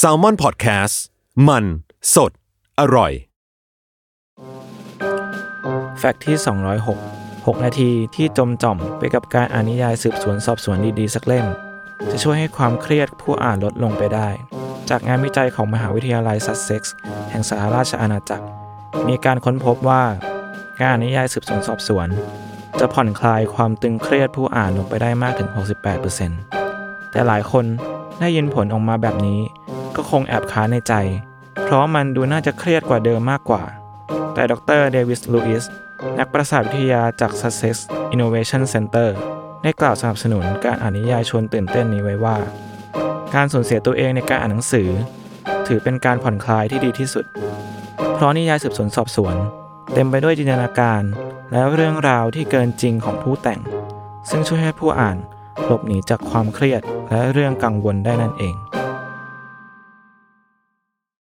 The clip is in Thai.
s a l ม o n PODCAST มัน สด อร่อย แฟกต์ที่ 206 6 นาทีที่จมจ่อมไปกับการอ่านนิยายสืบสวนสอบสวนดีๆ สักเล่ม จะช่วยให้ความเครียดผู้อ่านลดลงไปได้ จากงานวิจัยของมหาวิทยาลัยซัสเซ็กซ์แห่งสหราชอาณาจักร มีการค้นพบว่าการอ่านนิยายสืบสวนสอบสวน จะผ่อนคลายความตึงเครียดผู้อ่านลงไปได้มากถึง 68%แต่หลายคน ได้ยินผลออกมาแบบนี้ ก็คงแอบค้าในใจ เพราะมันดูน่าจะเครียดกว่าเดิมมากกว่า แต่ดรเดวิสลูอิสนักประสาทวิทยาจาก Sussex Innovation Center ได้กล่าวสนับสนุนการอ่านนิยายชวนตื่นเต้นนี้ไว้ว่า การสูญเสียตัวเองในการอ่านหนังสือ ถือเป็นการผ่อนคลายที่ดีที่สุด เพราะนิยายสืบสวนสอบสวน เต็มไปด้วยจินตนาการ และเรื่องราวที่เกินจริงของผู้แต่ง ซึ่งช่วยให้ผู้อ่าน หลบหนีจากความเครียดและเรื่องกังวลได้นั่นเอง